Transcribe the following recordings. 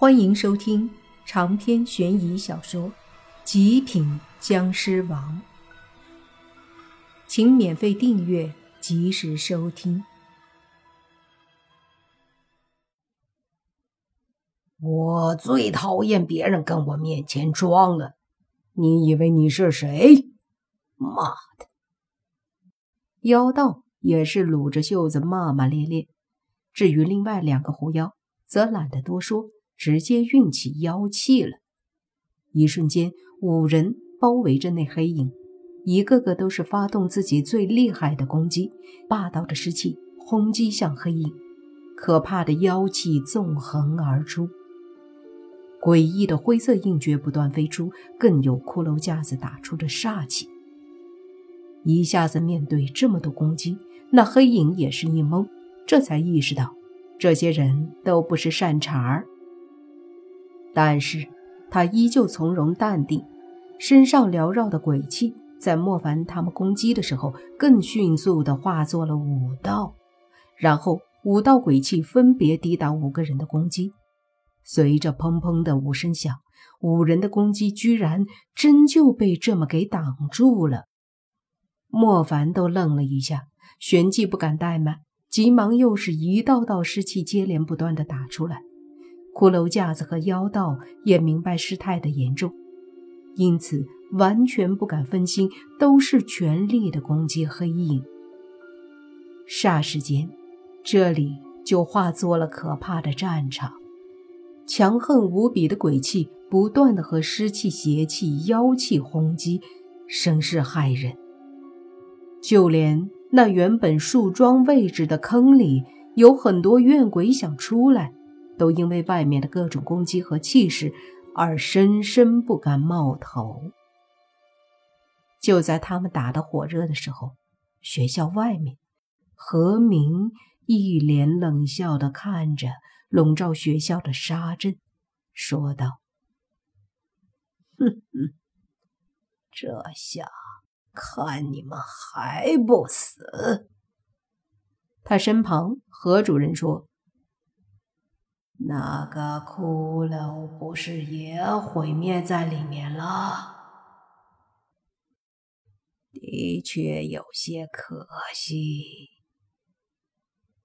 欢迎收听长篇悬疑小说《极品僵尸王》，请免费订阅，及时收听。我最讨厌别人跟我面前装了。你以为你是谁？妈的！妖道也是撸着袖子骂骂咧咧。至于另外两个狐妖，则懒得多说。直接运起妖气了，一瞬间，五人包围着那黑影，一个个都是发动自己最厉害的攻击，霸道的尸气轰击向黑影，可怕的妖气纵横而出，诡异的灰色印诀不断飞出，更有骷髅架子打出的煞气。一下子面对这么多攻击，那黑影也是一懵，这才意识到这些人都不是善茬儿。但是，他依旧从容淡定，身上缭绕的鬼气，在莫凡他们攻击的时候，更迅速地化作了五道，然后五道鬼气分别抵挡五个人的攻击。随着砰砰的五声响，五人的攻击居然真就被这么给挡住了。莫凡都愣了一下，旋即不敢怠慢，急忙又是一道道尸气接连不断的打出来。骷髅架子和妖道也明白事态的严重，因此完全不敢分心，都是全力的攻击黑影。霎时间，这里就化作了可怕的战场，强横无比的鬼气不断的和尸气、邪气、妖气轰击，声势骇人。就连那原本树桩位置的坑里，有很多怨鬼想出来。都因为外面的各种攻击和气势而深深不敢冒头。就在他们打得火热的时候，学校外面，何明一脸冷笑地看着笼罩学校的沙阵，说道：“哼哼，这下看你们还不死！”他身旁何主任说。那个骷髅不是也毁灭在里面了？的确有些可惜。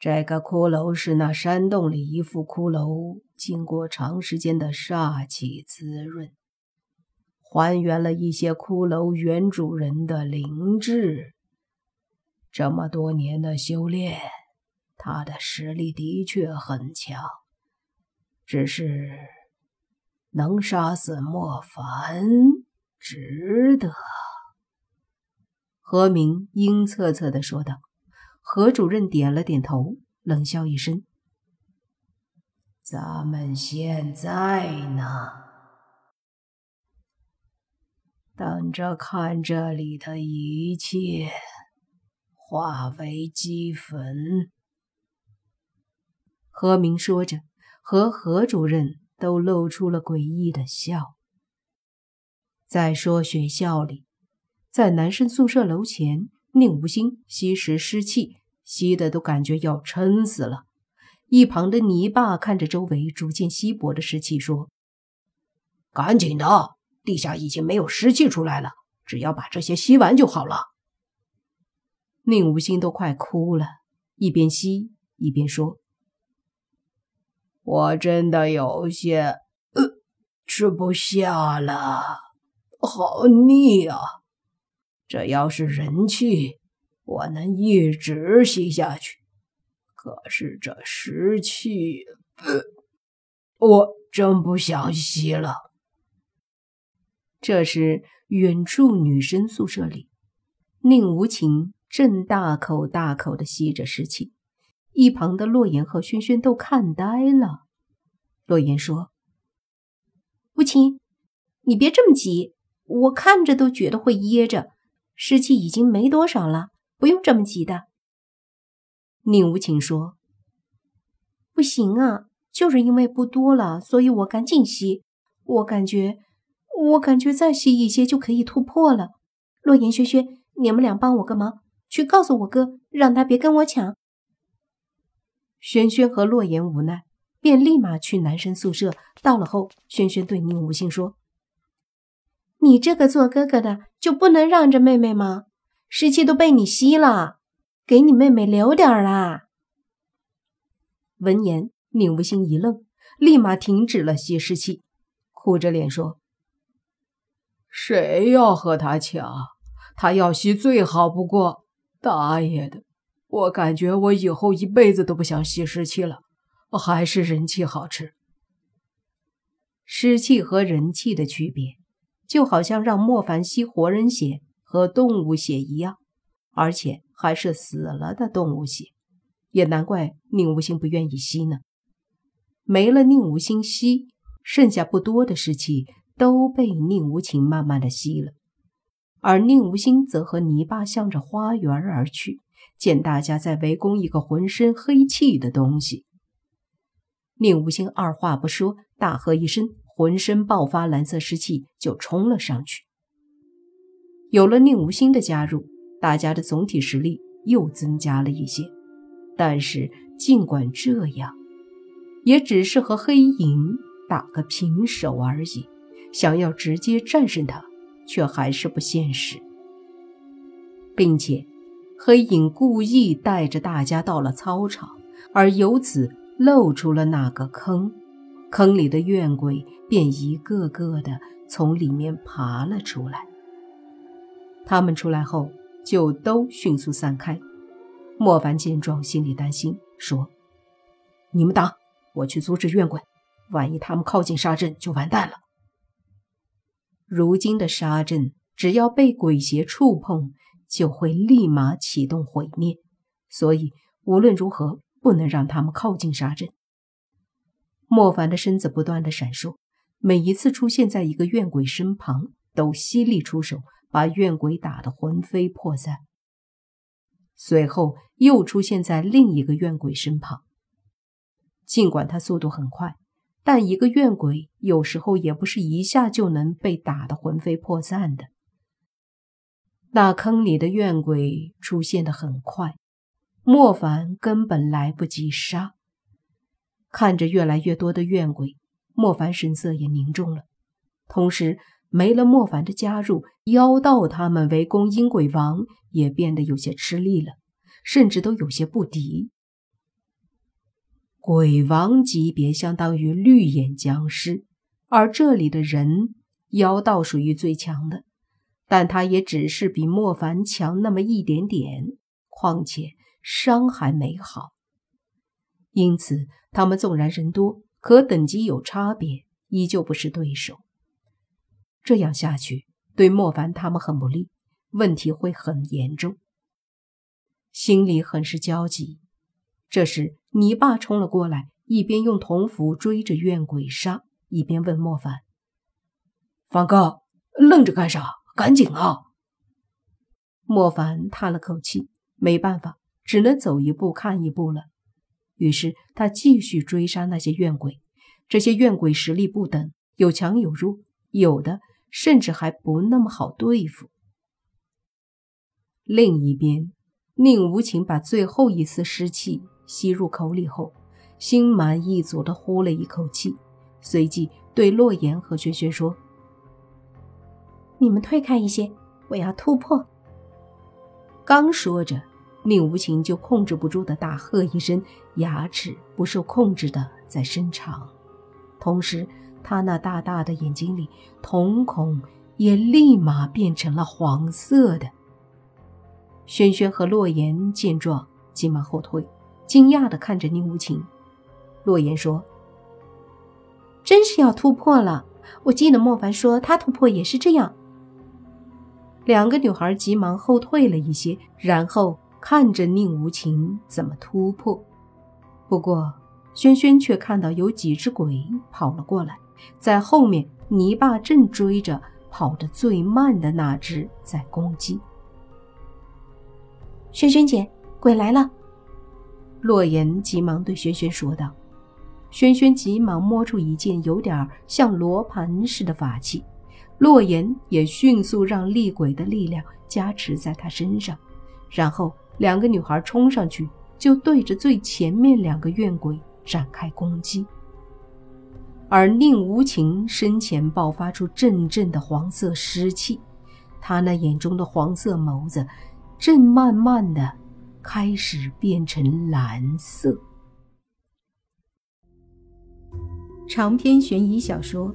这个骷髅是那山洞里一副骷髅经过长时间的煞气滋润，还原了一些骷髅原主人的灵智。这么多年的修炼，他的实力的确很强。只是能杀死莫凡，值得。何明阴恻恻的说道。何主任点了点头，冷笑一声：“咱们现在呢？等着看这里的一切化为齑粉。”何明说着。和何主任都露出了诡异的笑。再说学校里，在男生宿舍楼前，宁无心吸食湿气，吸的都感觉要撑死了。一旁的泥巴看着周围逐渐稀薄的湿气，说：“赶紧的，地下已经没有湿气出来了，只要把这些吸完就好了。”宁无心都快哭了，一边吸一边说。我真的有些呃吃不下了，好腻啊！这要是人气，我能一直吸下去。可是这湿气，呃我真不想吸了。这时，远处女生宿舍里，宁无情正大口大口的吸着湿气。一旁的洛言和轩轩都看呆了。洛言说：“无情，你别这么急，我看着都觉得会噎着。湿气已经没多少了，不用这么急的。”宁无情说：“不行啊，就是因为不多了，所以我赶紧吸。我感觉，我感觉再吸一些就可以突破了。洛言、轩轩，你们俩帮我个忙，去告诉我哥，让他别跟我抢。”轩轩和洛言无奈，便立马去男生宿舍。到了后，轩轩对宁无心说：“你这个做哥哥的就不能让着妹妹吗？湿气都被你吸了，给你妹妹留点啦。”闻言，宁无心一愣，立马停止了吸湿气，苦着脸说：“谁要和他抢？他要吸最好不过。大爷的！我感觉我以后一辈子都不想吸湿气了。”还是人气好吃。湿气和人气的区别，就好像让莫凡吸活人血和动物血一样，而且还是死了的动物血。也难怪宁无心不愿意吸呢。没了宁无心吸，剩下不多的湿气都被宁无情慢慢的吸了，而宁无心则和泥巴向着花园而去，见大家在围攻一个浑身黑气的东西。宁无心二话不说，大喝一声，浑身爆发蓝色湿气，就冲了上去。有了宁无心的加入，大家的总体实力又增加了一些。但是尽管这样，也只是和黑影打个平手而已。想要直接战胜他，却还是不现实。并且，黑影故意带着大家到了操场，而由此。露出了那个坑，坑里的怨鬼便一个个的从里面爬了出来。他们出来后，就都迅速散开。莫凡见状，心里担心，说：“你们打，我去阻止怨鬼。万一他们靠近沙阵，就完蛋了。”如今的沙阵，只要被鬼邪触碰，就会立马启动毁灭，所以无论如何。不能让他们靠近沙阵。莫凡的身子不断的闪烁，每一次出现在一个怨鬼身旁，都犀利出手，把怨鬼打得魂飞魄散。随后又出现在另一个怨鬼身旁。尽管他速度很快，但一个怨鬼有时候也不是一下就能被打得魂飞魄散的。那坑里的怨鬼出现的很快。莫凡根本来不及杀，看着越来越多的怨鬼，莫凡神色也凝重了。同时，没了莫凡的加入，妖道他们围攻阴鬼王也变得有些吃力了，甚至都有些不敌。鬼王级别相当于绿眼僵尸，而这里的人妖道属于最强的，但他也只是比莫凡强那么一点点，况且。伤还没好，因此他们纵然人多，可等级有差别，依旧不是对手。这样下去对莫凡他们很不利，问题会很严重。心里很是焦急。这时，泥巴冲了过来，一边用铜符追着怨鬼杀，一边问莫凡：“凡哥，愣着干啥？赶紧啊！”莫凡叹了口气，没办法。只能走一步看一步了。于是他继续追杀那些怨鬼。这些怨鬼实力不等，有强有弱，有的甚至还不那么好对付。另一边，宁无情把最后一丝湿气吸入口里后，心满意足地呼了一口气，随即对洛言和轩轩说：“你们退开一些，我要突破。”刚说着。宁无情就控制不住的大喝一声，牙齿不受控制的在伸长，同时他那大大的眼睛里瞳孔也立马变成了黄色的。轩轩和洛言见状，急忙后退，惊讶的看着宁无情。洛言说：“真是要突破了！我记得莫凡说他突破也是这样。”两个女孩急忙后退了一些，然后。看着宁无情怎么突破，不过轩轩却看到有几只鬼跑了过来，在后面泥巴正追着跑得最慢的那只在攻击。轩轩姐，鬼来了！洛言急忙对轩轩说道。轩轩急忙摸出一件有点像罗盘似的法器，洛言也迅速让厉鬼的力量加持在他身上，然后。两个女孩冲上去，就对着最前面两个怨鬼展开攻击。而宁无情身前爆发出阵阵的黄色湿气，他那眼中的黄色眸子正慢慢的开始变成蓝色。长篇悬疑小说《